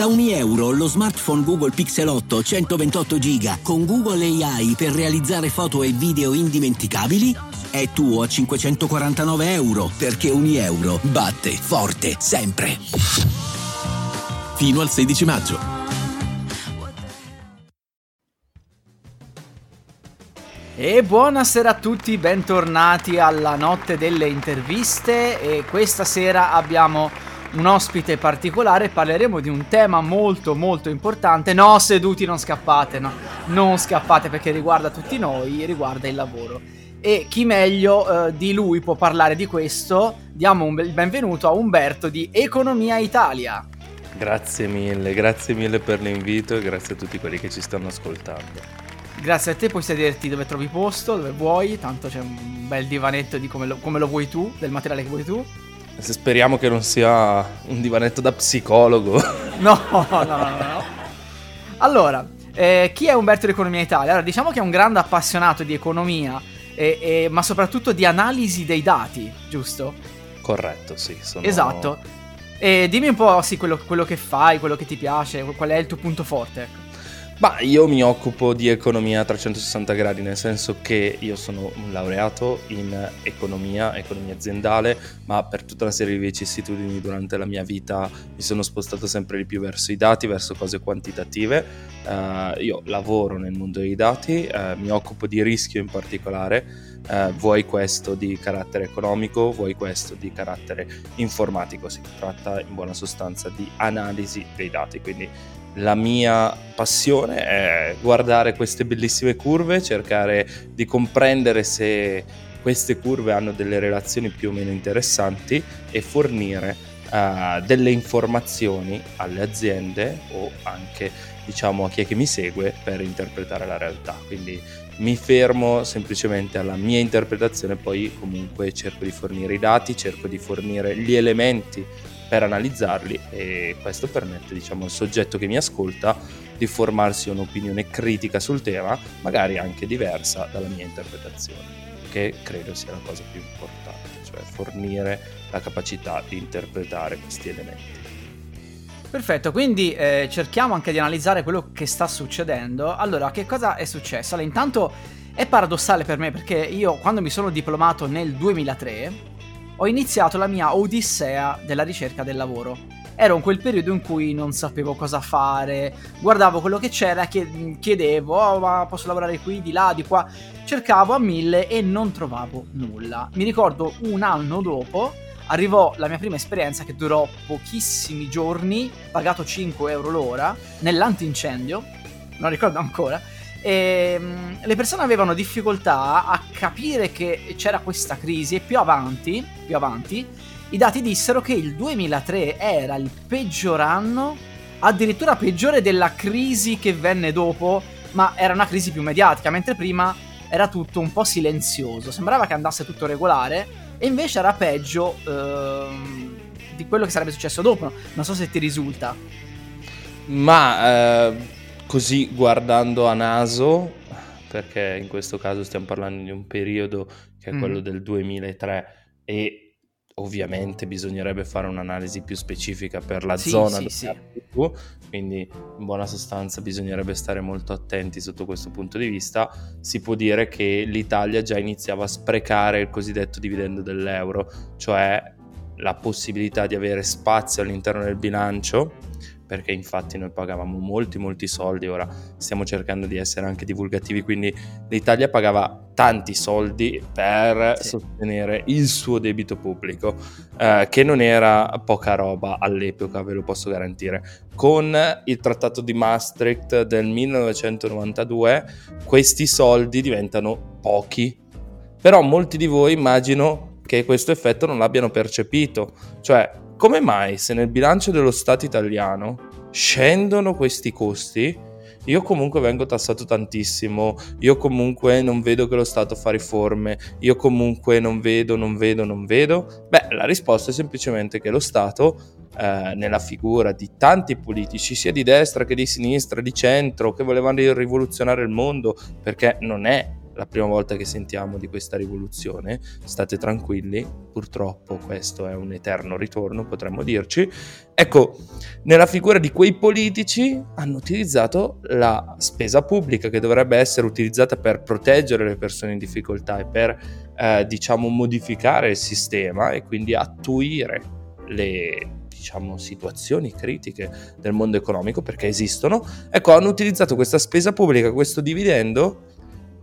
Da ogni euro lo smartphone Google Pixel 8 128 GB con Google AI per realizzare foto e video indimenticabili è tuo a 549 euro perché ogni euro batte forte sempre. Fino al 16 maggio. E buonasera a tutti, bentornati alla notte delle interviste e questa sera abbiamo un ospite particolare, parleremo di un tema molto molto importante. No, seduti, non scappate, no, non scappate perché riguarda tutti noi, riguarda il lavoro. E chi meglio eh, di lui può parlare di questo? Diamo un il benvenuto a Umberto di Economia Italia. Grazie mille, grazie mille per l'invito e grazie a tutti quelli che ci stanno ascoltando. Grazie a te, puoi sederti dove trovi posto, dove vuoi, tanto c'è un bel divanetto di come lo, come lo vuoi tu, del materiale che vuoi tu. Se speriamo che non sia un divanetto da psicologo. No, no, no, no. Allora, eh, chi è Umberto di Economia Italia? Allora, diciamo che è un grande appassionato di economia, eh, eh, ma soprattutto di analisi dei dati, giusto? Corretto, sì. Sono... Esatto. E dimmi un po' sì, quello, quello che fai, quello che ti piace, qual è il tuo punto forte. Ma io mi occupo di economia a 360 gradi, nel senso che io sono un laureato in economia, economia aziendale, ma per tutta una serie di vicissitudini durante la mia vita mi sono spostato sempre di più verso i dati, verso cose quantitative. Uh, io lavoro nel mondo dei dati, uh, mi occupo di rischio in particolare. Uh, vuoi questo di carattere economico, vuoi questo di carattere informatico, si tratta in buona sostanza di analisi dei dati, quindi la mia passione è guardare queste bellissime curve, cercare di comprendere se queste curve hanno delle relazioni più o meno interessanti e fornire uh, delle informazioni alle aziende o anche diciamo a chi è che mi segue per interpretare la realtà. Quindi mi fermo semplicemente alla mia interpretazione, poi comunque cerco di fornire i dati, cerco di fornire gli elementi per analizzarli e questo permette diciamo, al soggetto che mi ascolta di formarsi un'opinione critica sul tema, magari anche diversa dalla mia interpretazione, che credo sia la cosa più importante, cioè fornire la capacità di interpretare questi elementi. Perfetto, quindi eh, cerchiamo anche di analizzare quello che sta succedendo. Allora, che cosa è successo? Allora, intanto è paradossale per me perché io quando mi sono diplomato nel 2003 ho iniziato la mia odissea della ricerca del lavoro. Ero in quel periodo in cui non sapevo cosa fare, guardavo quello che c'era, chiedevo, oh, ma posso lavorare qui, di là, di qua, cercavo a mille e non trovavo nulla. Mi ricordo un anno dopo arrivò la mia prima esperienza che durò pochissimi giorni, pagato 5 euro l'ora, nell'antincendio, non ricordo ancora, e ehm, le persone avevano difficoltà a capire che c'era questa crisi e più avanti, più avanti i dati dissero che il 2003 era il peggior anno, addirittura peggiore della crisi che venne dopo, ma era una crisi più mediatica, mentre prima era tutto un po' silenzioso, sembrava che andasse tutto regolare e invece era peggio ehm, di quello che sarebbe successo dopo, non so se ti risulta. Ma... Uh così guardando a naso, perché in questo caso stiamo parlando di un periodo che è quello mm. del 2003 e ovviamente bisognerebbe fare un'analisi più specifica per la sì, zona sì, sì. Tu, quindi in buona sostanza bisognerebbe stare molto attenti sotto questo punto di vista si può dire che l'Italia già iniziava a sprecare il cosiddetto dividendo dell'euro cioè la possibilità di avere spazio all'interno del bilancio perché infatti noi pagavamo molti molti soldi, ora stiamo cercando di essere anche divulgativi, quindi l'Italia pagava tanti soldi per sì. sostenere il suo debito pubblico, eh, che non era poca roba all'epoca, ve lo posso garantire. Con il trattato di Maastricht del 1992 questi soldi diventano pochi, però molti di voi immagino che questo effetto non l'abbiano percepito, cioè come mai se nel bilancio dello Stato italiano scendono questi costi, io comunque vengo tassato tantissimo, io comunque non vedo che lo Stato fa riforme, io comunque non vedo, non vedo, non vedo? Beh, la risposta è semplicemente che lo Stato, eh, nella figura di tanti politici, sia di destra che di sinistra, di centro, che volevano rivoluzionare il mondo, perché non è la prima volta che sentiamo di questa rivoluzione, state tranquilli, purtroppo questo è un eterno ritorno, potremmo dirci. Ecco, nella figura di quei politici hanno utilizzato la spesa pubblica che dovrebbe essere utilizzata per proteggere le persone in difficoltà e per eh, diciamo modificare il sistema e quindi attuire le diciamo situazioni critiche del mondo economico perché esistono ecco hanno utilizzato questa spesa pubblica questo dividendo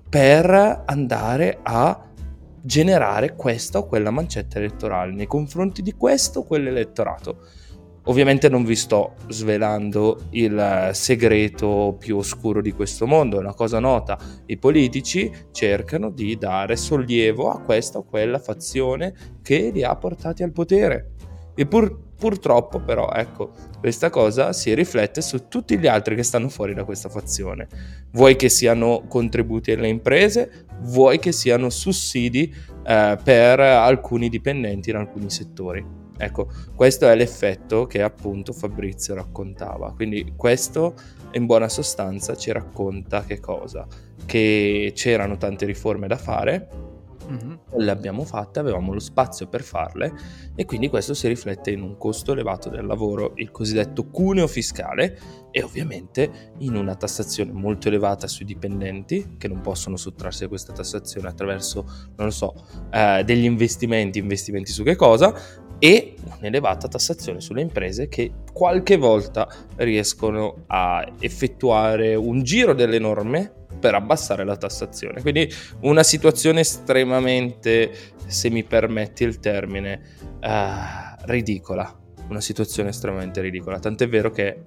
per andare a generare questa o quella mancetta elettorale nei confronti di questo o quell'elettorato Ovviamente non vi sto svelando il segreto più oscuro di questo mondo, è una cosa nota. I politici cercano di dare sollievo a questa o quella fazione che li ha portati al potere. E pur, purtroppo però, ecco, questa cosa si riflette su tutti gli altri che stanno fuori da questa fazione. Vuoi che siano contributi alle imprese, vuoi che siano sussidi eh, per alcuni dipendenti in alcuni settori. Ecco, questo è l'effetto che appunto Fabrizio raccontava. Quindi questo in buona sostanza ci racconta che cosa? Che c'erano tante riforme da fare, mm-hmm. le abbiamo fatte, avevamo lo spazio per farle e quindi questo si riflette in un costo elevato del lavoro, il cosiddetto cuneo fiscale e ovviamente in una tassazione molto elevata sui dipendenti che non possono sottrarsi a questa tassazione attraverso, non lo so, eh, degli investimenti, investimenti su che cosa, e un'elevata tassazione sulle imprese che qualche volta riescono a effettuare un giro delle norme per abbassare la tassazione. Quindi una situazione estremamente, se mi permetti il termine, uh, ridicola. Una situazione estremamente ridicola. Tant'è vero che,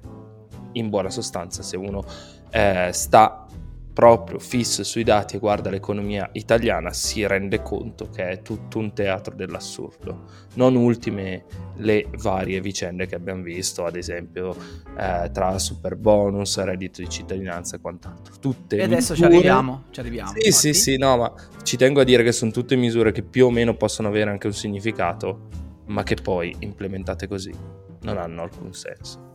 in buona sostanza, se uno eh, sta proprio fisso sui dati e guarda l'economia italiana si rende conto che è tutto un teatro dell'assurdo. Non ultime le varie vicende che abbiamo visto, ad esempio eh, tra super bonus, reddito di cittadinanza e quant'altro. Tutte e adesso misure... ci arriviamo, ci arriviamo. Sì, sì, sì, no, ma ci tengo a dire che sono tutte misure che più o meno possono avere anche un significato, ma che poi implementate così non hanno alcun senso.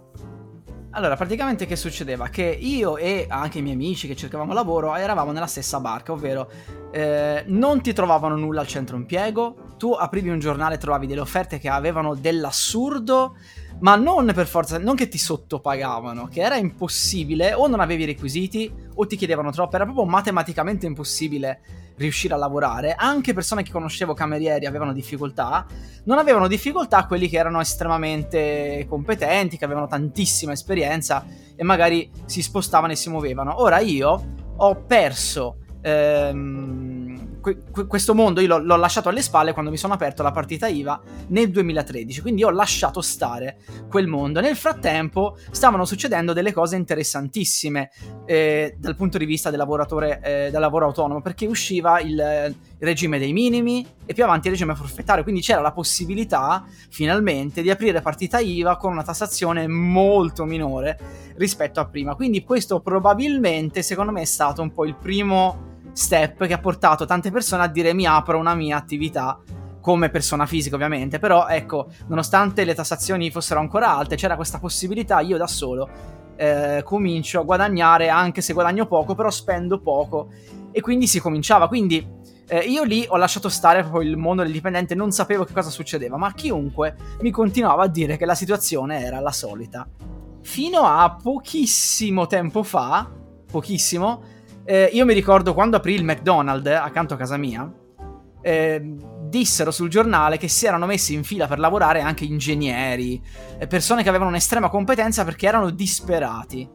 Allora, praticamente che succedeva? Che io e anche i miei amici che cercavamo lavoro eravamo nella stessa barca, ovvero eh, non ti trovavano nulla al centro impiego, tu aprivi un giornale e trovavi delle offerte che avevano dell'assurdo, ma non per forza, non che ti sottopagavano, che era impossibile, o non avevi requisiti, o ti chiedevano troppo, era proprio matematicamente impossibile riuscire a lavorare. Anche persone che conoscevo camerieri avevano difficoltà, non avevano difficoltà quelli che erano estremamente competenti, che avevano tantissima esperienza e magari si spostavano e si muovevano. Ora io ho perso ehm, questo mondo io l'ho, l'ho, lasciato alle spalle quando mi sono aperto la partita IVA nel 2013, quindi ho lasciato stare quel mondo. Nel frattempo stavano succedendo delle cose interessantissime eh, dal punto di vista del lavoratore eh, del lavoro autonomo, perché usciva il, regime dei minimi e più avanti il regime forfettario, quindi c'era la possibilità finalmente di aprire partita IVA con una tassazione molto minore rispetto a prima. Quindi questo probabilmente secondo me è stato un po' il primo step che ha portato tante persone a dire mi apro una mia attività come persona fisica ovviamente, però ecco, nonostante le tassazioni fossero ancora alte, c'era questa possibilità, io da solo eh, comincio a guadagnare, anche se guadagno poco, però spendo poco, e quindi si cominciava, quindi eh, io lì ho lasciato stare proprio il mondo del dipendente, non sapevo che cosa succedeva, ma chiunque mi continuava a dire che la situazione era la solita. Fino a pochissimo tempo fa, pochissimo, eh, io mi ricordo quando aprì il McDonald's accanto a casa mia, eh, dissero sul giornale che si erano messi in fila per lavorare anche ingegneri, eh, persone che avevano un'estrema competenza perché erano disperati.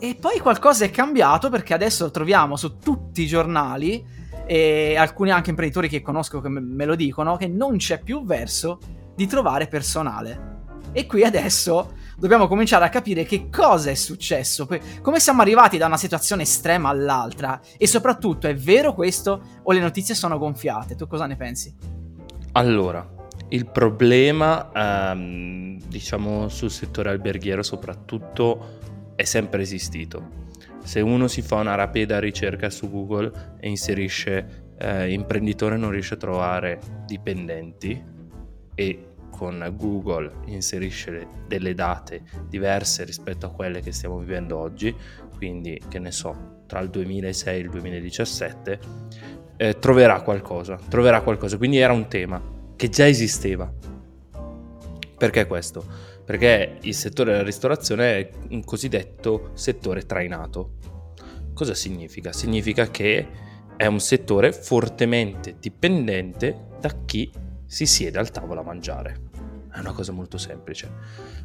E poi qualcosa è cambiato perché adesso lo troviamo su tutti i giornali e alcuni anche imprenditori che conosco che me lo dicono che non c'è più verso di trovare personale. E qui adesso dobbiamo cominciare a capire che cosa è successo, come siamo arrivati da una situazione estrema all'altra e soprattutto è vero questo o le notizie sono gonfiate? Tu cosa ne pensi? Allora, il problema, ehm, diciamo, sul settore alberghiero soprattutto è sempre esistito. Se uno si fa una rapida ricerca su Google e inserisce eh, imprenditore non riesce a trovare dipendenti e con Google inserisce delle date diverse rispetto a quelle che stiamo vivendo oggi, quindi che ne so, tra il 2006 e il 2017, eh, troverà qualcosa, troverà qualcosa. Quindi era un tema che già esisteva. Perché questo? perché il settore della ristorazione è un cosiddetto settore trainato. Cosa significa? Significa che è un settore fortemente dipendente da chi si siede al tavolo a mangiare. È una cosa molto semplice.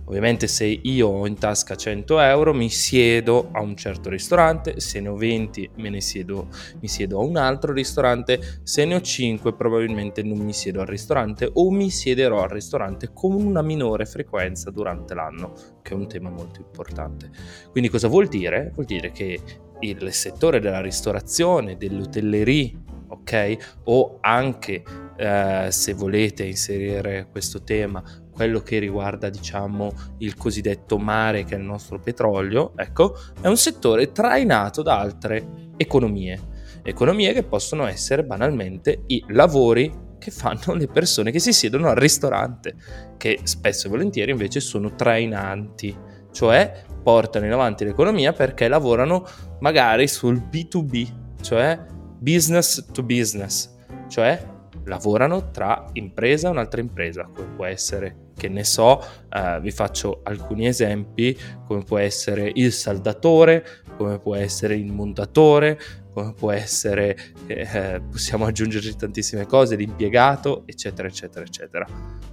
Ovviamente se io ho in tasca 100 euro mi siedo a un certo ristorante, se ne ho 20 me ne siedo, mi siedo a un altro ristorante, se ne ho 5 probabilmente non mi siedo al ristorante o mi siederò al ristorante con una minore frequenza durante l'anno, che è un tema molto importante. Quindi cosa vuol dire? Vuol dire che il settore della ristorazione, dell'hotellerie, ok? O anche eh, se volete inserire questo tema, quello che riguarda, diciamo, il cosiddetto mare che è il nostro petrolio, ecco, è un settore trainato da altre economie. Economie che possono essere banalmente i lavori che fanno le persone che si siedono al ristorante, che spesso e volentieri invece sono trainanti, cioè portano in avanti l'economia perché lavorano magari sul B2B, cioè business to business, cioè lavorano tra impresa e un'altra impresa, come può essere, che ne so, eh, vi faccio alcuni esempi, come può essere il saldatore, come può essere il montatore, come può essere, eh, possiamo aggiungerci tantissime cose, l'impiegato, eccetera, eccetera, eccetera.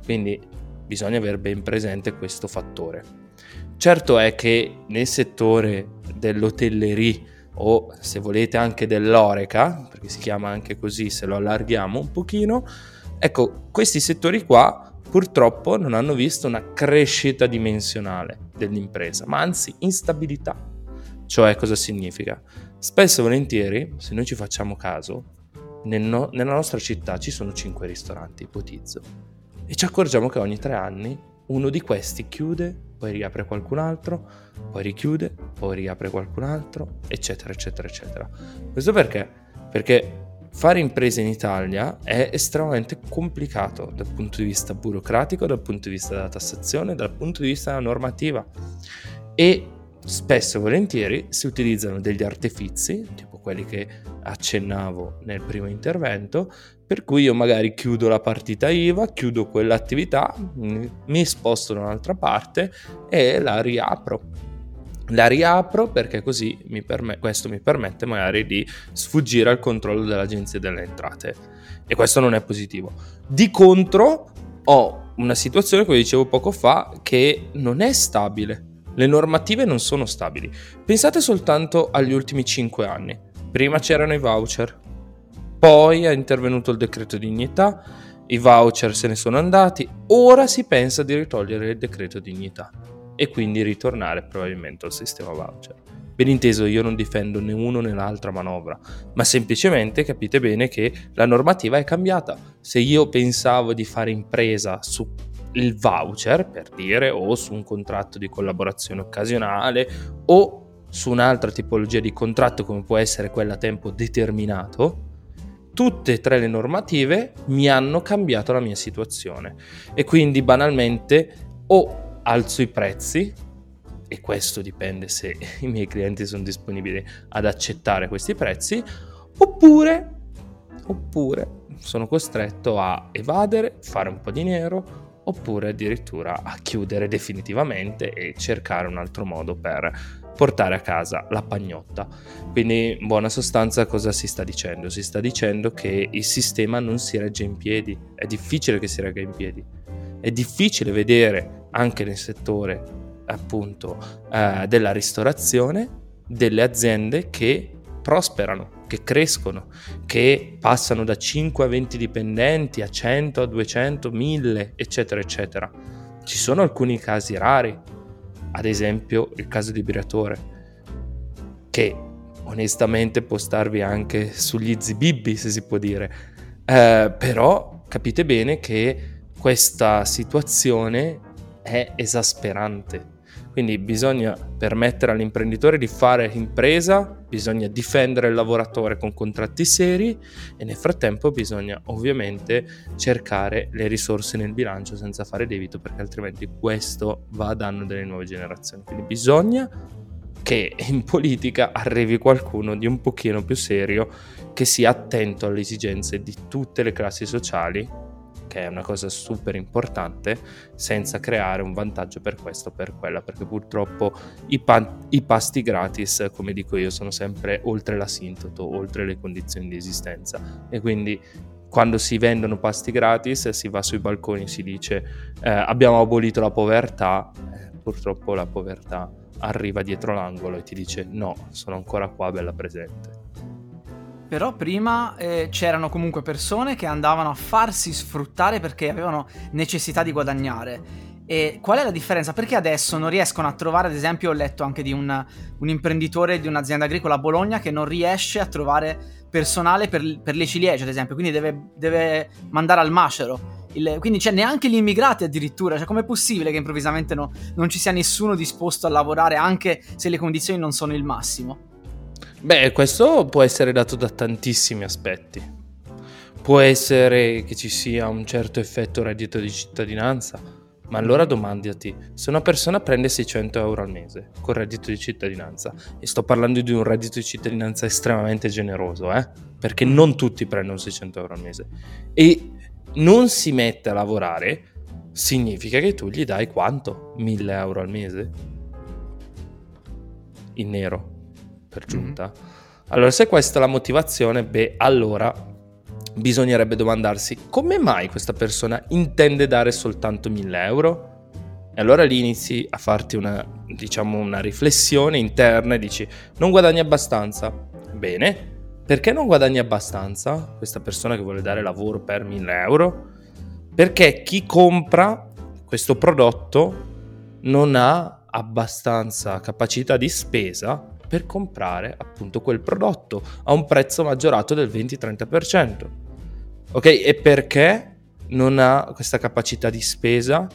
Quindi bisogna avere ben presente questo fattore. Certo è che nel settore dell'hotellerie o se volete anche dell'oreca, perché si chiama anche così se lo allarghiamo un pochino, ecco, questi settori qua purtroppo non hanno visto una crescita dimensionale dell'impresa, ma anzi instabilità. Cioè cosa significa? Spesso e volentieri, se noi ci facciamo caso, nel no- nella nostra città ci sono 5 ristoranti, ipotizzo, e ci accorgiamo che ogni tre anni uno di questi chiude, poi riapre qualcun altro, poi richiude, poi riapre qualcun altro, eccetera, eccetera, eccetera. Questo perché? Perché fare imprese in Italia è estremamente complicato dal punto di vista burocratico, dal punto di vista della tassazione, dal punto di vista della normativa e spesso e volentieri si utilizzano degli artifici, tipo quelli che accennavo nel primo intervento, per cui io magari chiudo la partita IVA, chiudo quell'attività, mi sposto da un'altra parte e la riapro. La riapro perché così mi perm- questo mi permette magari di sfuggire al controllo dell'agenzia delle entrate e questo non è positivo. Di contro ho una situazione, come dicevo poco fa, che non è stabile. Le normative non sono stabili. Pensate soltanto agli ultimi 5 anni. Prima c'erano i voucher, poi è intervenuto il decreto dignità, i voucher se ne sono andati, ora si pensa di ritogliere il decreto dignità e quindi ritornare probabilmente al sistema voucher. Ben inteso, io non difendo né uno né l'altra manovra, ma semplicemente capite bene che la normativa è cambiata. Se io pensavo di fare impresa su il voucher, per dire, o su un contratto di collaborazione occasionale o su un'altra tipologia di contratto come può essere quella a tempo determinato, tutte e tre le normative mi hanno cambiato la mia situazione. E quindi banalmente o alzo i prezzi e questo dipende se i miei clienti sono disponibili ad accettare questi prezzi oppure oppure sono costretto a evadere, fare un po' di nero oppure addirittura a chiudere definitivamente e cercare un altro modo per portare a casa la pagnotta. Quindi in buona sostanza cosa si sta dicendo? Si sta dicendo che il sistema non si regge in piedi, è difficile che si regga in piedi, è difficile vedere anche nel settore appunto eh, della ristorazione delle aziende che prosperano, che crescono, che passano da 5 a 20 dipendenti a 100 a 200, 1000, eccetera, eccetera. Ci sono alcuni casi rari, ad esempio il caso di Briatore, che onestamente può starvi anche sugli zibibbi, se si può dire, eh, però capite bene che questa situazione è esasperante quindi bisogna permettere all'imprenditore di fare impresa, bisogna difendere il lavoratore con contratti seri e nel frattempo bisogna ovviamente cercare le risorse nel bilancio senza fare debito perché altrimenti questo va a danno delle nuove generazioni. Quindi bisogna che in politica arrivi qualcuno di un pochino più serio che sia attento alle esigenze di tutte le classi sociali che è una cosa super importante, senza creare un vantaggio per questo o per quella, perché purtroppo i, pan- i, pasti gratis, come dico io, sono sempre oltre l'asintoto, oltre le condizioni di esistenza e quindi quando si vendono pasti gratis si va sui balconi e si dice eh, abbiamo abolito la povertà, eh, purtroppo la povertà arriva dietro l'angolo e ti dice no, sono ancora qua, bella presente. Però prima eh, c'erano comunque persone che andavano a farsi sfruttare perché avevano necessità di guadagnare. E qual è la differenza? Perché adesso non riescono a trovare, ad esempio, ho letto anche di un, un imprenditore di un'azienda agricola a Bologna che non riesce a trovare personale per, per le ciliegie, ad esempio, quindi deve, deve mandare al macero. Il, quindi c'è neanche gli immigrati addirittura, cioè com'è possibile che improvvisamente no, non ci sia nessuno disposto a lavorare anche se le condizioni non sono il massimo? Beh, questo può essere dato da tantissimi aspetti. Può essere che ci sia un certo effetto reddito di cittadinanza, ma allora domandati, se una persona prende 600 euro al mese con reddito di cittadinanza, e sto parlando di un reddito di cittadinanza estremamente generoso, eh? perché non tutti prendono 600 euro al mese, e non si mette a lavorare, significa che tu gli dai quanto? 1000 euro al mese? In nero per giunta. Mm-hmm. Allora, se questa è la motivazione, beh, allora bisognerebbe domandarsi come mai questa persona intende dare soltanto 1000 euro? E allora lì inizi a farti una, diciamo, una riflessione interna e dici non guadagni abbastanza. Bene, perché non guadagni abbastanza questa persona che vuole dare lavoro per 1000 euro? Perché chi compra questo prodotto non ha abbastanza capacità di spesa per comprare appunto quel prodotto a un prezzo maggiorato del 20-30%. Ok? E perché non ha questa capacità di spesa?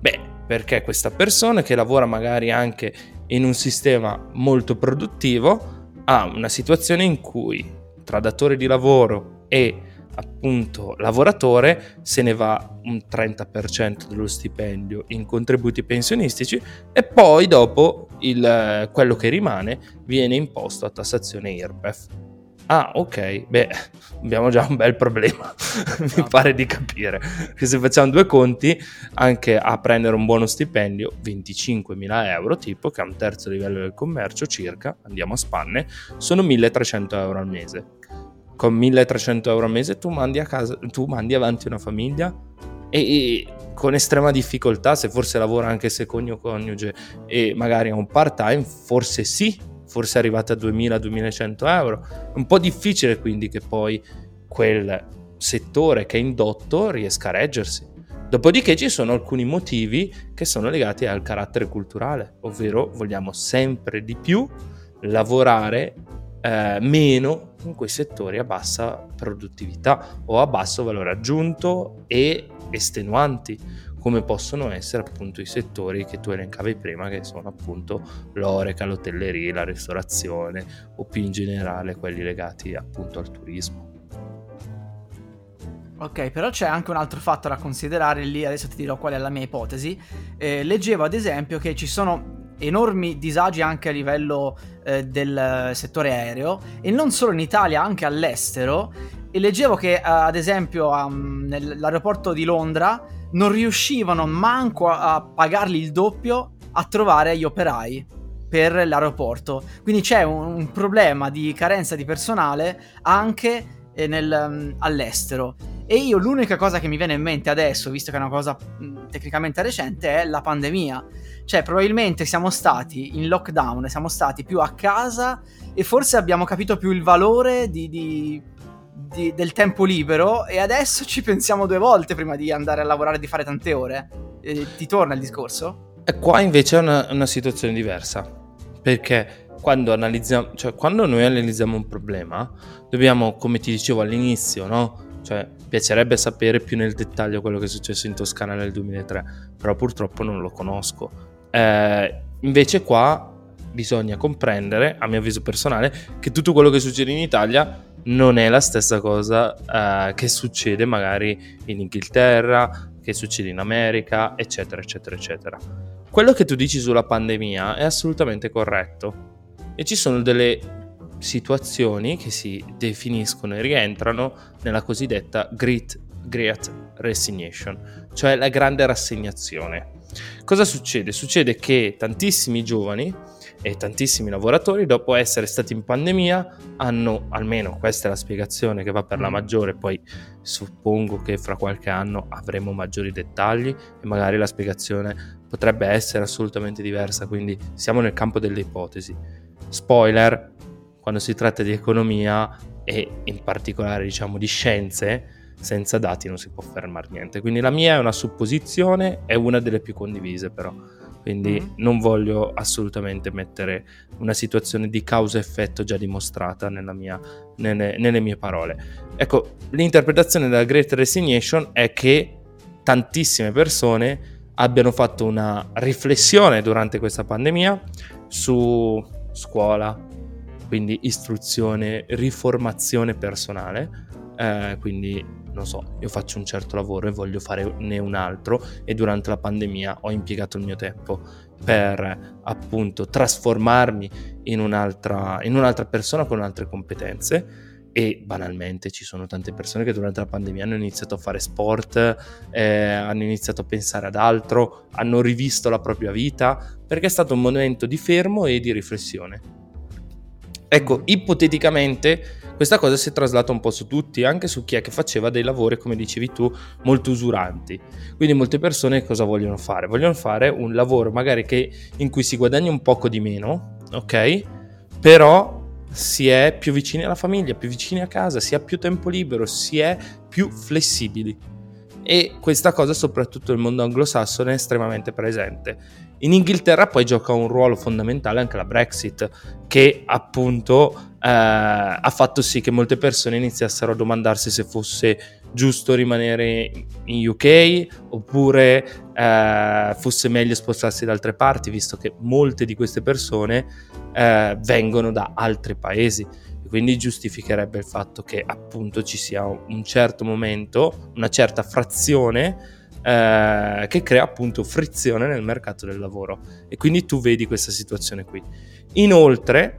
Beh, perché questa persona che lavora magari anche in un sistema molto produttivo ha una situazione in cui tra datore di lavoro e appunto lavoratore se ne va un 30% dello stipendio in contributi pensionistici e poi dopo il, quello che rimane viene imposto a tassazione IRPEF. Ah, ok, beh, abbiamo già un bel problema, mi pare di capire, che se facciamo due conti, anche a prendere un buono stipendio, 25.000 euro, tipo, che è un terzo livello del commercio circa, andiamo a spanne, sono 1.300 euro al mese. Con 1300 euro al mese tu mandi, a casa, tu mandi avanti una famiglia e, con estrema difficoltà, se forse lavora anche se coniuge, coniuge e magari ha un part time, forse sì, forse arrivate a 2000-2100 euro. È un po' difficile quindi che poi quel settore che è indotto riesca a reggersi. Dopodiché ci sono alcuni motivi che sono legati al carattere culturale, ovvero vogliamo sempre di più lavorare eh, meno in quei settori a bassa produttività o a basso valore aggiunto e estenuanti come possono essere appunto i settori che tu elencavi prima che sono appunto l'oreca, l'hotelleria, la ristorazione o più in generale quelli legati appunto al turismo. Ok, però c'è anche un altro fatto da considerare lì, adesso ti dirò qual è la mia ipotesi. Eh, leggevo ad esempio che ci sono enormi disagi anche a livello eh, del settore aereo e non solo in Italia, anche all'estero. E leggevo che, uh, ad esempio, um, nell'aeroporto di Londra non riuscivano manco a, a pagarli il doppio a trovare gli operai per l'aeroporto. Quindi c'è un, un problema di carenza di personale anche eh, nel, um, all'estero. E io l'unica cosa che mi viene in mente adesso, visto che è una cosa mh, tecnicamente recente, è la pandemia. Cioè, probabilmente siamo stati in lockdown, siamo stati più a casa e forse abbiamo capito più il valore di, di, di, del tempo libero e adesso ci pensiamo due volte prima di andare a lavorare e di fare tante ore. E ti torna il discorso? E qua invece è una, una situazione diversa, perché quando, analizziamo, cioè, quando noi analizziamo un problema, dobbiamo, come ti dicevo all'inizio, no? Cioè, piacerebbe sapere più nel dettaglio quello che è successo in Toscana nel 2003, però purtroppo non lo conosco. Eh, invece qua bisogna comprendere, a mio avviso personale, che tutto quello che succede in Italia non è la stessa cosa eh, che succede magari in Inghilterra, che succede in America, eccetera, eccetera, eccetera. Quello che tu dici sulla pandemia è assolutamente corretto e ci sono delle situazioni che si definiscono e rientrano nella cosiddetta Great Great Resignation, cioè la grande rassegnazione. Cosa succede? Succede che tantissimi giovani e tantissimi lavoratori dopo essere stati in pandemia hanno, almeno questa è la spiegazione che va per la mm. maggiore, poi suppongo che fra qualche anno avremo maggiori dettagli e magari la spiegazione potrebbe essere assolutamente diversa, quindi siamo nel campo delle ipotesi. Spoiler, quando si tratta di economia e in particolare diciamo di scienze, senza dati non si può fermare niente. Quindi la mia è una supposizione, è una delle più condivise però quindi mm. non voglio assolutamente mettere una situazione di causa-effetto già dimostrata mia, nelle, nelle, mie parole. Ecco, l'interpretazione della Great Resignation è che tantissime persone abbiano fatto una riflessione durante questa pandemia su scuola, quindi istruzione, riformazione personale, eh, quindi non so, io faccio un certo lavoro e voglio farne un altro e durante la pandemia ho impiegato il mio tempo per appunto trasformarmi in un'altra, in un'altra persona con altre competenze e banalmente ci sono tante persone che durante la pandemia hanno iniziato a fare sport, eh, hanno iniziato a pensare ad altro, hanno rivisto la propria vita perché è stato un momento di fermo e di riflessione. Ecco, ipoteticamente questa cosa si è traslata un po' su tutti, anche su chi è che faceva dei lavori, come dicevi tu, molto usuranti. Quindi molte persone cosa vogliono fare? Vogliono fare un lavoro magari che, in cui si guadagna un poco di meno, ok? Però si è più vicini alla famiglia, più vicini a casa, si ha più tempo libero, si è più flessibili. E questa cosa, soprattutto nel mondo anglosassone, è estremamente presente. In Inghilterra poi gioca un ruolo fondamentale anche la Brexit, che appunto eh, ha fatto sì che molte persone iniziassero a domandarsi se fosse giusto rimanere in UK oppure eh, fosse meglio spostarsi da altre parti, visto che molte di queste persone eh, vengono da altri paesi. Quindi giustificherebbe il fatto che appunto ci sia un certo momento, una certa frazione eh, che crea appunto frizione nel mercato del lavoro e quindi tu vedi questa situazione qui. Inoltre,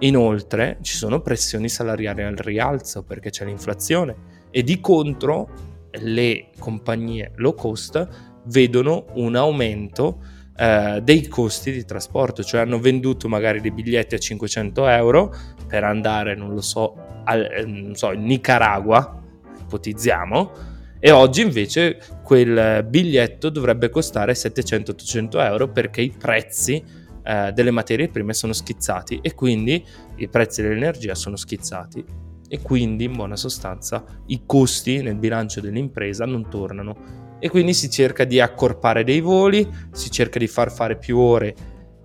inoltre ci sono pressioni salariali al rialzo perché c'è l'inflazione e di contro le compagnie low cost vedono un aumento eh, dei costi di trasporto, cioè hanno venduto magari dei biglietti a 500 euro per andare, non lo so, al, eh, non so in Nicaragua, ipotizziamo, e oggi invece quel biglietto dovrebbe costare 700-800 euro perché i prezzi eh, delle materie prime sono schizzati e quindi i prezzi dell'energia sono schizzati. E quindi in buona sostanza i costi nel bilancio dell'impresa non tornano. E quindi si cerca di accorpare dei voli, si cerca di far fare più ore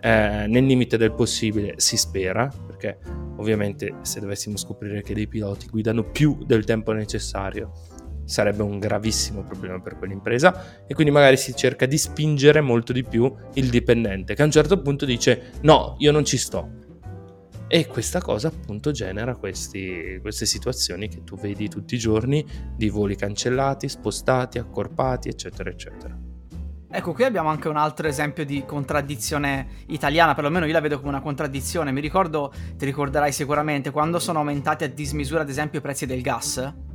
eh, nel limite del possibile, si spera, perché ovviamente se dovessimo scoprire che dei piloti guidano più del tempo necessario sarebbe un gravissimo problema per quell'impresa e quindi magari si cerca di spingere molto di più il dipendente che a un certo punto dice no, io non ci sto. E questa cosa appunto genera questi, queste situazioni che tu vedi tutti i giorni di voli cancellati, spostati, accorpati, eccetera, eccetera. Ecco, qui abbiamo anche un altro esempio di contraddizione italiana, perlomeno io la vedo come una contraddizione. Mi ricordo, ti ricorderai sicuramente, quando sono aumentati a dismisura, ad esempio, i prezzi del gas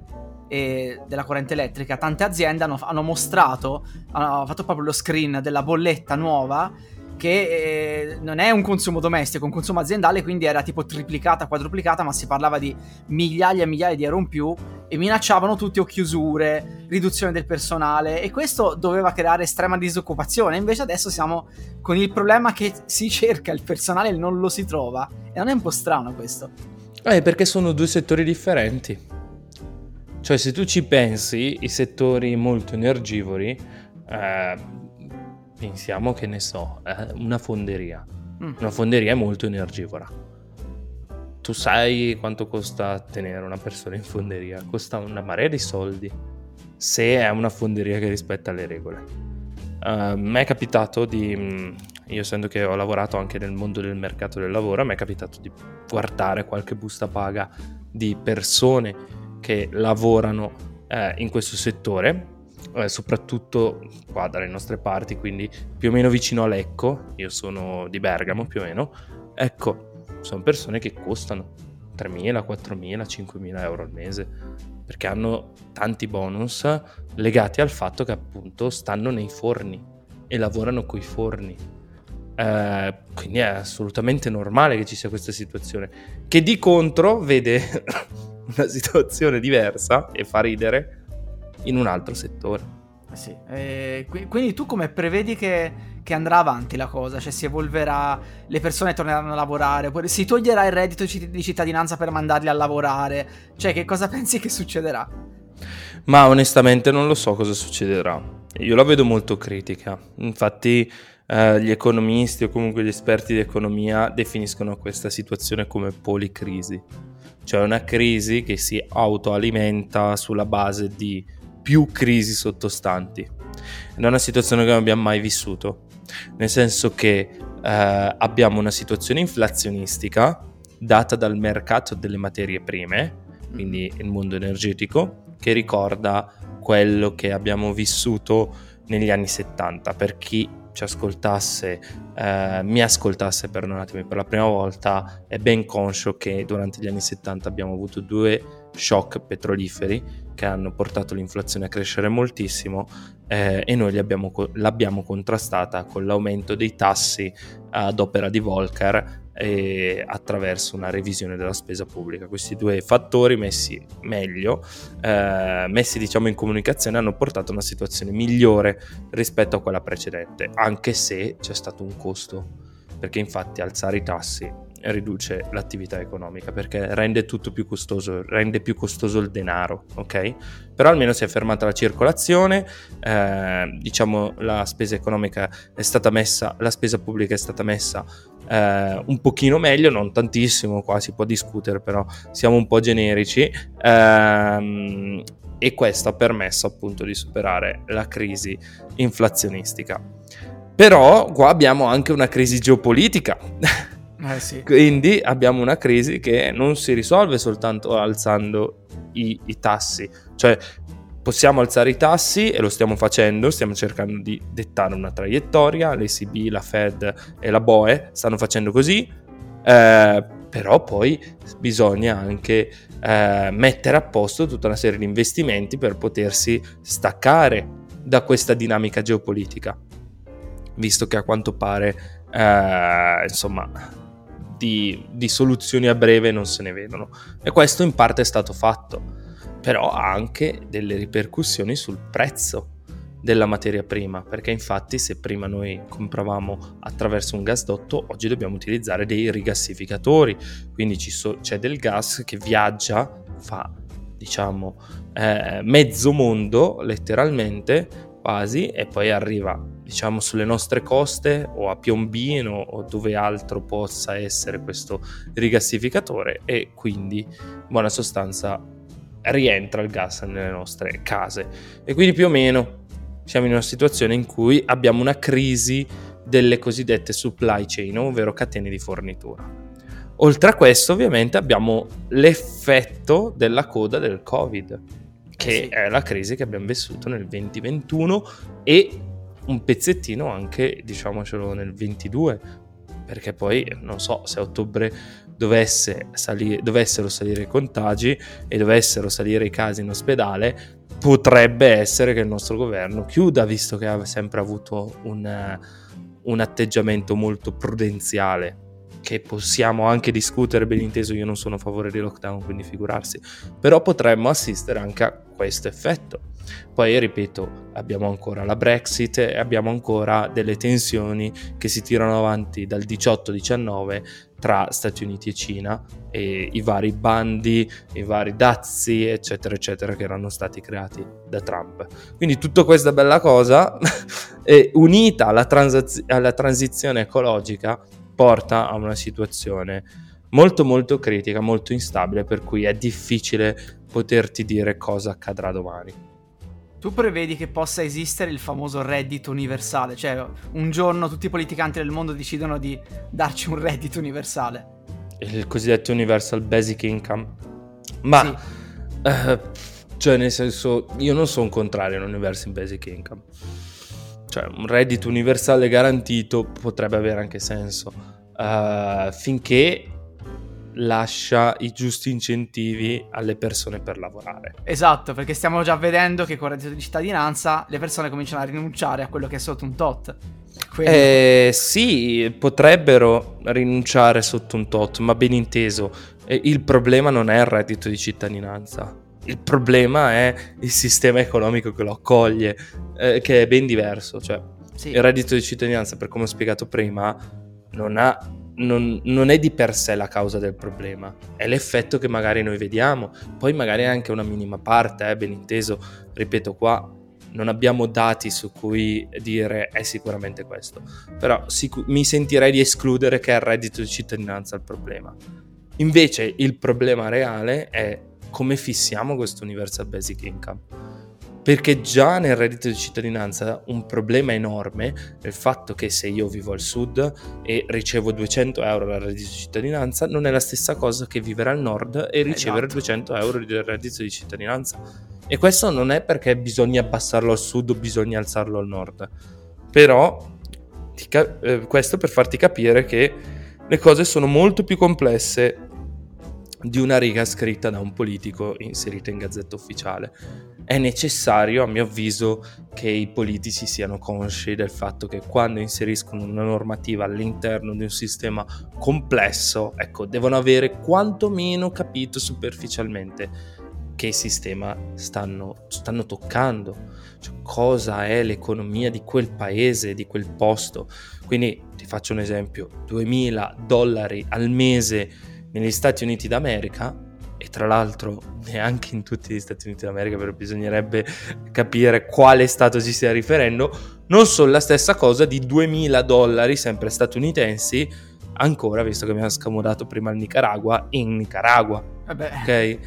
e della corrente elettrica, tante aziende hanno, hanno mostrato, hanno fatto proprio lo screen della bolletta nuova che eh, non è un consumo domestico, è un consumo aziendale, quindi era tipo triplicata, quadruplicata, ma si parlava di migliaia e migliaia di euro in più e minacciavano tutti o chiusure, riduzione del personale e questo doveva creare estrema disoccupazione. Invece adesso siamo con il problema che si cerca il personale e non lo si trova e non è un po' strano questo. Eh, perché sono due settori differenti. Cioè, se tu ci pensi, i settori molto energivori, eh, pensiamo che ne so, eh, una fonderia. Mm. Una fonderia è molto energivora. Tu sai quanto costa tenere una persona in fonderia? Costa una marea di soldi. Se è una fonderia che rispetta le regole. Uh, mi è capitato di. Mm, io, essendo che ho lavorato anche nel mondo del mercato del lavoro, mi è capitato di guardare qualche busta paga di persone che lavorano eh, in questo settore, eh, soprattutto qua dalle nostre parti, quindi più o meno vicino a Lecco, io sono di Bergamo più o meno, ecco, sono persone che costano 3.000, 4.000, 5.000 euro al mese, perché hanno tanti bonus legati al fatto che appunto stanno nei forni e lavorano coi forni. Eh, quindi è assolutamente normale che ci sia questa situazione, che di contro vede una situazione diversa e fa ridere in un altro settore. Eh sì. Eh, quindi tu come prevedi che, che, andrà avanti la cosa? Cioè si evolverà, le persone torneranno a lavorare, oppure si toglierà il reddito di cittadinanza per mandarli a lavorare? Cioè che cosa pensi che succederà? Ma onestamente non lo so cosa succederà. Io la vedo molto critica. Infatti eh, gli economisti o comunque gli esperti di economia definiscono questa situazione come policrisi. Cioè una crisi che si autoalimenta sulla base di più crisi sottostanti. Ed è una situazione che non abbiamo mai vissuto, nel senso che eh, abbiamo una situazione inflazionistica data dal mercato delle materie prime, quindi il mondo energetico, che ricorda quello che abbiamo vissuto negli anni 70. Per chi ci ascoltasse, eh, mi ascoltasse, perdonatemi, per la prima volta, è ben conscio che durante gli anni 70 abbiamo avuto due shock petroliferi che hanno portato l'inflazione a crescere moltissimo eh, e noi abbiamo, l'abbiamo contrastata con l'aumento dei tassi ad opera di Volcker e attraverso una revisione della spesa pubblica. Questi due fattori messi meglio, eh, messi diciamo in comunicazione, hanno portato a una situazione migliore rispetto a quella precedente, anche se c'è stato un costo, perché infatti alzare i tassi riduce l'attività economica perché rende tutto più costoso, rende più costoso il denaro, ok? Però almeno si è fermata la circolazione, eh, diciamo la spesa economica è stata messa, la spesa pubblica è stata messa eh, un pochino meglio, non tantissimo, qua si può discutere, però siamo un po' generici. Ehm, e questo ha permesso appunto di superare la crisi inflazionistica. Però qua abbiamo anche una crisi geopolitica Eh sì. Quindi abbiamo una crisi che non si risolve soltanto alzando i, i tassi, cioè possiamo alzare i tassi e lo stiamo facendo, stiamo cercando di dettare una traiettoria, l'ECB, la Fed e la BOE stanno facendo così, eh, però poi bisogna anche eh, mettere a posto tutta una serie di investimenti per potersi staccare da questa dinamica geopolitica, visto che a quanto pare, eh, insomma, di, di soluzioni a breve non se ne vedono. E questo in parte è stato fatto, però ha anche delle ripercussioni sul prezzo della materia prima, perché infatti se prima noi compravamo attraverso un gasdotto, oggi dobbiamo utilizzare dei rigassificatori, quindi so- c'è del gas che viaggia, fa diciamo eh, mezzo mondo letteralmente quasi e poi arriva diciamo sulle nostre coste o a Piombino o dove altro possa essere questo rigassificatore e quindi in buona sostanza rientra il gas nelle nostre case e quindi più o meno siamo in una situazione in cui abbiamo una crisi delle cosiddette supply chain ovvero catene di fornitura oltre a questo ovviamente abbiamo l'effetto della coda del covid che sì. è la crisi che abbiamo vissuto nel 2021 e un pezzettino anche, diciamocelo, nel 22, perché poi non so se a ottobre dovesse salire, dovessero salire i contagi e dovessero salire i casi in ospedale, potrebbe essere che il nostro governo chiuda, visto che ha sempre avuto un, un atteggiamento molto prudenziale che possiamo anche discutere ben inteso, io non sono a favore di lockdown, quindi figurarsi, però potremmo assistere anche a questo effetto. Poi, ripeto, abbiamo ancora la Brexit e abbiamo ancora delle tensioni che si tirano avanti dal 18-19 tra Stati Uniti e Cina e i vari bandi, i vari dazi, eccetera, eccetera, che erano stati creati da Trump. Quindi tutta questa bella cosa, unita alla, transaz- alla transizione ecologica, porta a una situazione molto molto critica, molto instabile, per cui è difficile poterti dire cosa accadrà domani. Tu prevedi che possa esistere il famoso reddito universale, cioè un giorno tutti i politicanti del mondo decidono di darci un reddito universale. Il cosiddetto universal basic income. Ma, sì. eh, cioè nel senso, io non sono contrario all'universal basic income cioè un reddito universale garantito potrebbe avere anche senso uh, finché lascia i giusti incentivi alle persone per lavorare. Esatto, perché stiamo già vedendo che con il reddito di cittadinanza le persone cominciano a rinunciare a quello che è sotto un tot. Eh, sì, potrebbero rinunciare sotto un tot, ma ben inteso, il problema non è il reddito di cittadinanza, il problema è il sistema economico che lo accoglie, eh, che è ben diverso. Cioè, sì. il reddito di cittadinanza, per come ho spiegato prima, non ha non, non, è di per sé la causa del problema, è l'effetto che magari noi vediamo, poi magari anche una minima parte, eh, ben inteso, ripeto qua, non abbiamo dati su cui dire è sicuramente questo, però sic- mi sentirei di escludere che è il reddito di cittadinanza il problema. Invece il problema reale è come fissiamo questo universal basic income perché già nel reddito di cittadinanza un problema enorme è il fatto che se io vivo al sud e ricevo 200 euro dal reddito di cittadinanza non è la stessa cosa che vivere al nord e ricevere esatto. 200 euro di reddito di cittadinanza. E questo non è perché bisogna abbassarlo al sud o bisogna alzarlo al nord, però ca- eh, questo per farti capire che le cose sono molto più complesse di una riga scritta da un politico inserita in gazzetta ufficiale. È necessario, a mio avviso, che i politici siano consci del fatto che quando inseriscono una normativa all'interno di un sistema complesso, ecco, devono avere quantomeno capito superficialmente che sistema stanno, stanno toccando, cioè, cosa è l'economia di quel paese, di quel posto. Quindi ti faccio un esempio, 2000 dollari al mese negli Stati Uniti d'America e tra l'altro neanche in tutti gli Stati Uniti d'America, però bisognerebbe capire quale Stato si stia riferendo, non sono la stessa cosa di 2000 dollari, sempre statunitensi, ancora, visto che abbiamo scamodato prima il Nicaragua, in Nicaragua. Vabbè. Ok?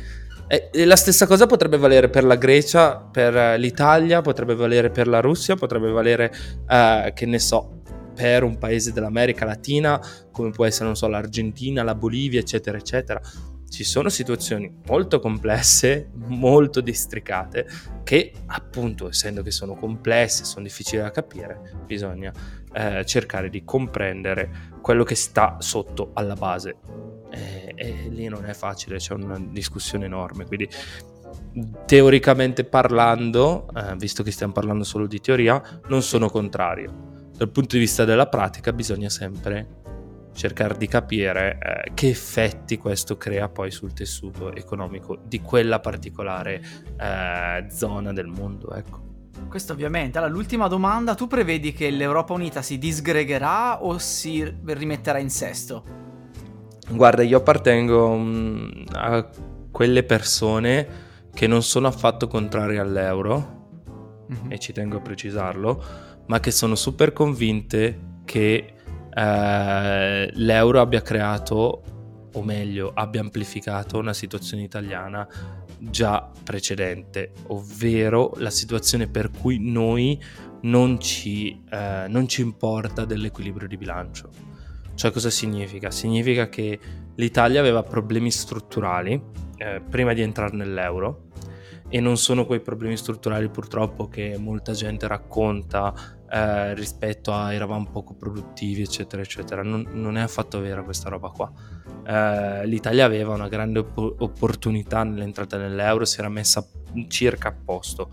E la stessa cosa potrebbe valere per la Grecia, per l'Italia, potrebbe valere per la Russia, potrebbe valere, uh, che ne so, per un paese dell'America Latina, come può essere, non so, l'Argentina, la Bolivia, eccetera, eccetera. Ci sono situazioni molto complesse, molto districate, che appunto, essendo che sono complesse, sono difficili da capire, bisogna eh, cercare di comprendere quello che sta sotto alla base. E, e lì non è facile, c'è una discussione enorme, quindi teoricamente parlando, eh, visto che stiamo parlando solo di teoria, non sono contrario dal punto di vista della pratica bisogna sempre cercare di capire eh, che effetti questo crea poi sul tessuto economico di quella particolare eh, zona del mondo. Ecco. Questo ovviamente. Allora, l'ultima domanda, tu prevedi che l'Europa Unita si disgregherà o si rimetterà in sesto? Guarda, io appartengo mh, a quelle persone che non sono affatto contrarie all'euro, mm-hmm. e ci tengo a precisarlo, ma che sono super convinte che eh, l'euro abbia creato, o meglio, abbia amplificato una situazione italiana già precedente, ovvero la situazione per cui noi non ci, eh, non ci importa dell'equilibrio di bilancio. Cioè cosa significa? Significa che l'Italia aveva problemi strutturali eh, prima di entrare nell'euro e non sono quei problemi strutturali purtroppo che molta gente racconta eh, rispetto a eravamo poco produttivi, eccetera, eccetera. Non, non, è affatto vera questa roba qua. Eh, L'Italia aveva una grande op- opportunità nell'entrata nell'euro, si era messa circa a posto.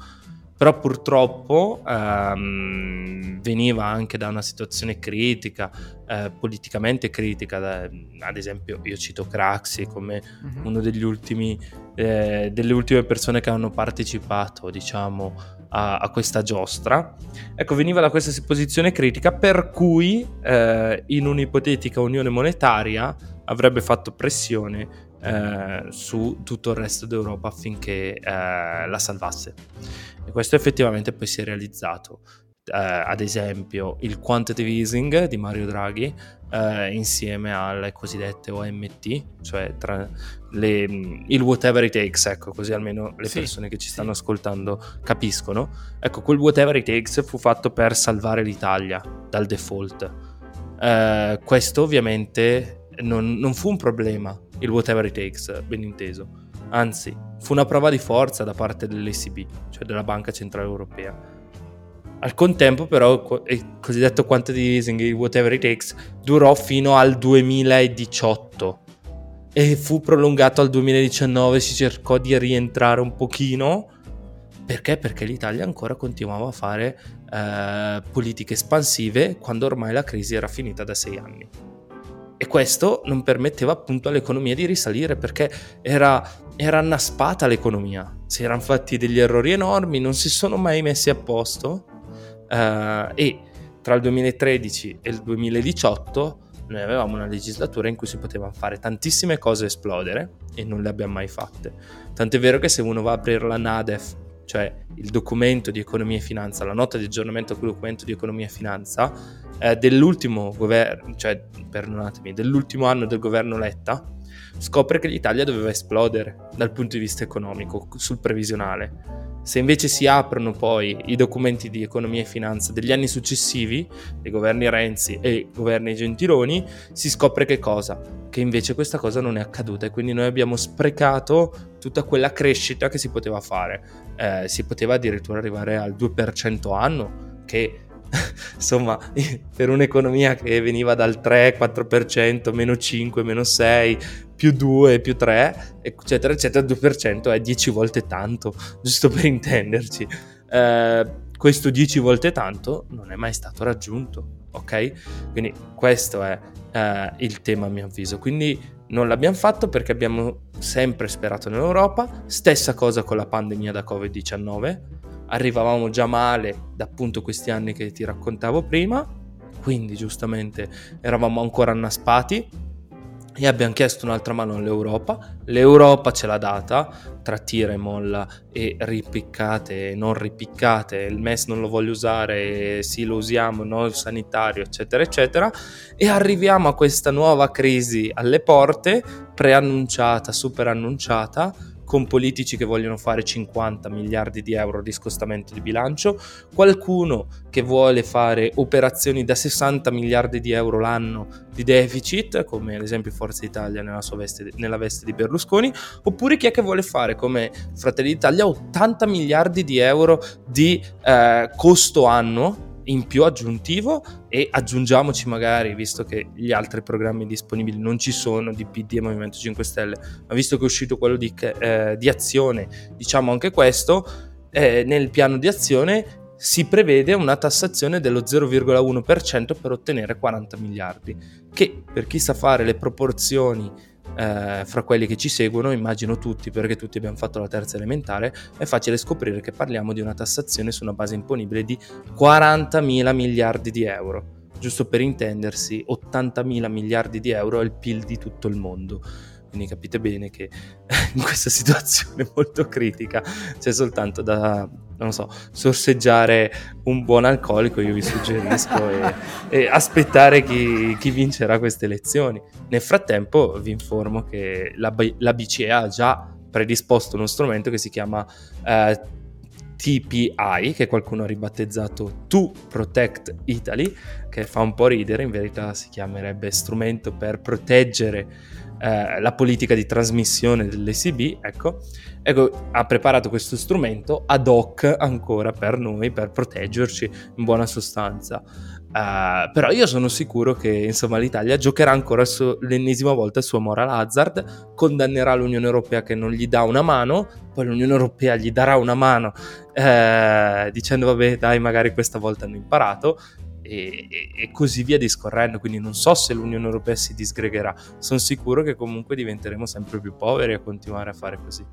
Però purtroppo ehm, veniva anche da una situazione critica, eh, politicamente critica, da, ad esempio io cito Craxi come uno degli ultimi, eh, delle ultime persone che hanno partecipato, diciamo, a, a, questa giostra. Ecco, veniva da questa posizione critica per cui eh, in un'ipotetica unione monetaria avrebbe fatto pressione eh, su tutto il resto d'Europa affinché eh, la salvasse. E questo effettivamente poi si è realizzato. Uh, ad esempio il quantitative easing di Mario Draghi uh, insieme alle cosiddette OMT, cioè le, il whatever it takes, ecco, così almeno le sì, persone che ci stanno sì. ascoltando capiscono. Ecco, quel whatever it takes fu fatto per salvare l'Italia dal default. Uh, questo ovviamente non, non fu un problema, il whatever it takes, ben inteso. Anzi, fu una prova di forza da parte dell'ECB, cioè della Banca Centrale Europea al contempo però il cosiddetto quantitative easing, whatever it takes, durò fino al 2018 e fu prolungato al 2019, si cercò di rientrare un pochino. Perché? Perché l'Italia ancora continuava a fare eh, politiche espansive quando ormai la crisi era finita da sei anni. E questo non permetteva appunto all'economia di risalire perché era, era annaspata l'economia. Si erano fatti degli errori enormi, non si sono mai messi a posto eh, e tra il 2013 e il 2018 noi avevamo una legislatura in cui si potevano fare tantissime cose esplodere e non le abbiamo mai fatte. Tant'è vero che se uno va a aprire la NADEF, cioè il documento di economia e finanza, la nota di aggiornamento del documento di economia e finanza eh, dell'ultimo governo, cioè perdonatemi, dell'ultimo anno del governo Letta, scopre che l'Italia doveva esplodere dal punto di vista economico sul previsionale se invece si aprono poi i documenti di economia e finanza degli anni successivi, dei governi Renzi e governi Gentiloni, si scopre che cosa? Che invece questa cosa non è accaduta e quindi noi abbiamo sprecato tutta quella crescita che si poteva fare. Eh, si poteva addirittura arrivare al 2% anno, che insomma, per un'economia che veniva dal 3-4%, meno 5, meno 6, più 2, più 3, eccetera, eccetera, il 2% è 10 volte tanto, giusto per intenderci. Eh, questo 10 volte tanto non è mai stato raggiunto, ok? Quindi questo è eh, il tema a mio avviso. Quindi non l'abbiamo fatto perché abbiamo sempre sperato nell'Europa, stessa cosa con la pandemia da Covid-19 arrivavamo già male da appunto questi anni che ti raccontavo prima, quindi giustamente eravamo ancora annaspati e abbiamo chiesto un'altra mano all'Europa. L'Europa ce l'ha data tra tira e molla e ripiccate e non ripiccate. Il MES non lo voglio usare, sì lo usiamo, no il sanitario, eccetera, eccetera. E arriviamo a questa nuova crisi alle porte, preannunciata, super annunciata, con politici che vogliono fare 50 miliardi di euro di scostamento di bilancio, qualcuno che vuole fare operazioni da 60 miliardi di euro l'anno di deficit, come ad esempio Forza Italia nella, veste, nella veste di Berlusconi, oppure chi è che vuole fare come Fratelli d'Italia 80 miliardi di euro di eh, costo annuo in più aggiuntivo e aggiungiamoci magari, visto che gli altri programmi disponibili non ci sono di PD e Movimento 5 Stelle, ma visto che è uscito quello di, eh, di azione, diciamo anche questo, eh, nel piano di azione si prevede una tassazione dello 0,1% per ottenere 40 miliardi, che per chi sa fare le proporzioni eh, fra quelli che ci seguono, immagino tutti, perché tutti abbiamo fatto la terza elementare, è facile scoprire che parliamo di una tassazione su una base imponibile di 40 mila miliardi di euro. Giusto per intendersi, 80 mila miliardi di euro è il PIL di tutto il mondo. Quindi capite bene che in questa situazione molto critica c'è soltanto da, non so, sorseggiare un buon alcolico, io vi suggerisco, e, e, aspettare chi, chi, vincerà queste elezioni. Nel frattempo vi informo che la, la BCE ha già predisposto uno strumento che si chiama eh, TPI, che qualcuno ha ribattezzato To Protect Italy, che fa un po' ridere, in verità si chiamerebbe strumento per proteggere eh, la politica di trasmissione dell'ECB, ecco, ecco, ha preparato questo strumento ad hoc ancora per noi, per proteggerci in buona sostanza. Uh, però io sono sicuro che insomma, l'Italia giocherà ancora su, l'ennesima volta il suo moral hazard, condannerà l'Unione Europea che non gli dà una mano, poi l'Unione Europea gli darà una mano eh, dicendo vabbè dai magari questa volta hanno imparato e, e, così via discorrendo. Quindi non so se l'Unione Europea si disgregherà, sono sicuro che comunque diventeremo sempre più poveri a continuare a fare così.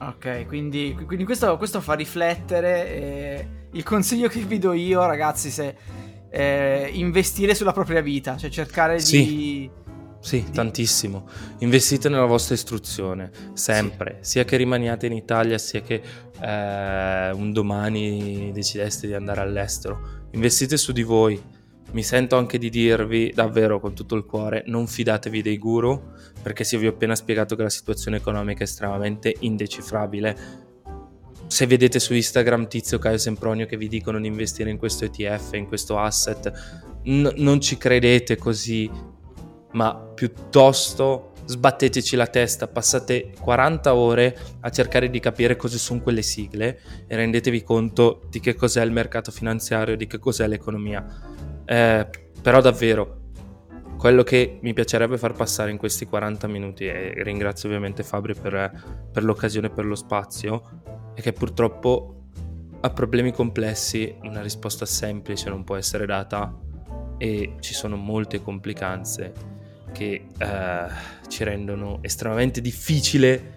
Ok, quindi, quindi questo, questo, fa riflettere. Eh, il consiglio che vi do io, ragazzi, se eh, investire sulla propria vita, cioè cercare sì. di sì, di... tantissimo. Investite nella vostra istruzione, sempre, sì. sia che rimaniate in Italia, sia che eh, un domani decideste di andare all'estero. Investite su di voi. Mi sento anche di dirvi davvero con tutto il cuore, non fidatevi dei guru, perché se vi ho appena spiegato che la situazione economica è estremamente indecifrabile. Se vedete su Instagram Tizio Caio Sempronio che vi dicono di investire in questo ETF, in questo asset, n- non ci credete così ma piuttosto sbatteteci la testa, passate 40 ore a cercare di capire cosa sono quelle sigle e rendetevi conto di che cos'è il mercato finanziario, di che cos'è l'economia. Eh, però davvero, quello che mi piacerebbe far passare in questi 40 minuti, e ringrazio ovviamente Fabri per, per l'occasione e per lo spazio, è che purtroppo a problemi complessi una risposta semplice non può essere data e ci sono molte complicanze che eh, ci rendono estremamente difficile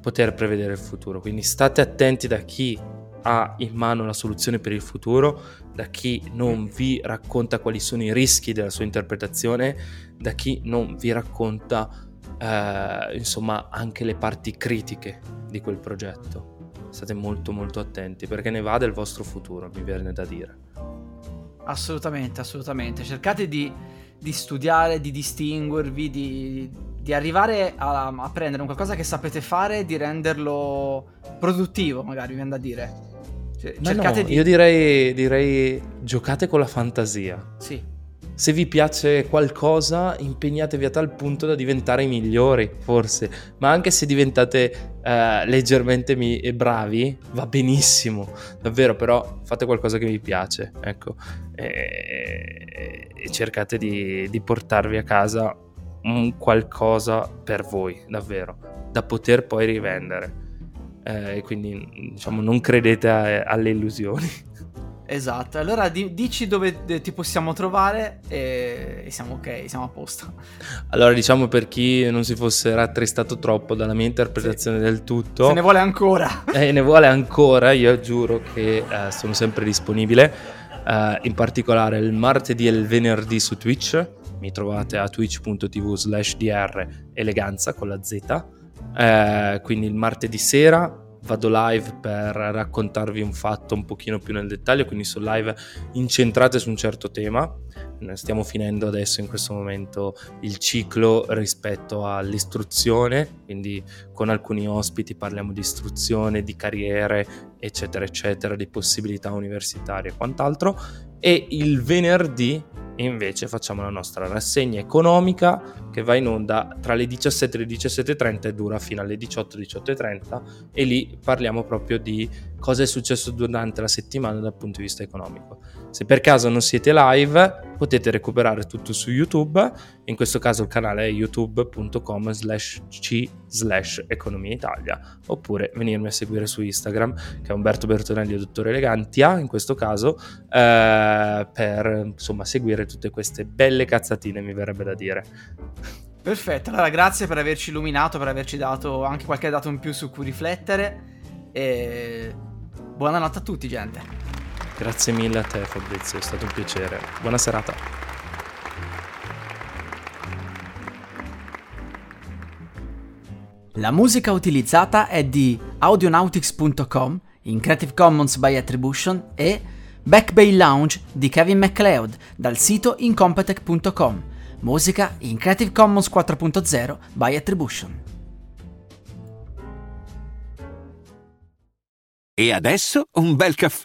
poter prevedere il futuro. Quindi state attenti da chi ha in mano la soluzione per il futuro, da chi non vi racconta quali sono i rischi della sua interpretazione, da chi non vi racconta eh, insomma anche le parti critiche di quel progetto. State molto molto attenti perché ne va del vostro futuro, mi viene da dire. Assolutamente, assolutamente. Cercate di, di studiare, di distinguervi, di, di arrivare a, a, prendere un qualcosa che sapete fare e di renderlo produttivo, magari, viene da dire. Cioè, cercate no, di... Io direi, direi giocate con la fantasia. Sì se vi piace qualcosa, impegnatevi a tal punto da diventare i migliori, forse. Ma anche se diventate uh, leggermente mi- bravi, va benissimo. Davvero, però fate qualcosa che vi piace, ecco. E, e cercate di, di portarvi a casa un qualcosa per voi, davvero, da poter poi rivendere. Eh, quindi, diciamo, non credete a, alle illusioni. Esatto, allora di- dici dove ti possiamo trovare e... e siamo ok, siamo a posto. Allora diciamo per chi non si fosse rattristato troppo dalla mia interpretazione sì. del tutto. Se ne vuole ancora. Eh, ne vuole ancora, io giuro che eh, sono sempre disponibile, eh, in particolare il martedì e il venerdì su Twitch, mi trovate a twitch.tv slash dr eleganza con la z, eh, quindi il martedì sera vado live per raccontarvi un fatto un pochino più nel dettaglio, quindi sono live incentrate su un certo tema. Stiamo finendo adesso in questo momento il ciclo rispetto all'istruzione, quindi con alcuni ospiti parliamo di istruzione, di carriere, eccetera, eccetera, di possibilità universitarie e quant'altro. E il venerdì invece facciamo la nostra rassegna economica che va in onda tra le 17 e le 17.30 e dura fino alle 18 18.30 e lì parliamo proprio di cosa è successo durante la settimana dal punto di vista economico. Se per caso non siete live potete recuperare tutto su YouTube, in questo caso il canale è youtube.com slash c slash economia Italia oppure venirmi a seguire su Instagram che è Umberto Bertonelli o Dottore Elegantia in questo caso eh, per insomma seguire tutte queste belle cazzatine mi verrebbe da dire. Perfetto, allora grazie per averci illuminato, per averci dato anche qualche dato in più su cui riflettere e buonanotte a tutti gente. Grazie mille a te Fabrizio, è stato un piacere. Buona serata. La musica utilizzata è di audionautics.com in Creative Commons by Attribution e Back Bay Lounge di Kevin MacLeod dal sito incompetech.com. Musica in Creative Commons 4.0 by Attribution. E adesso un bel caffè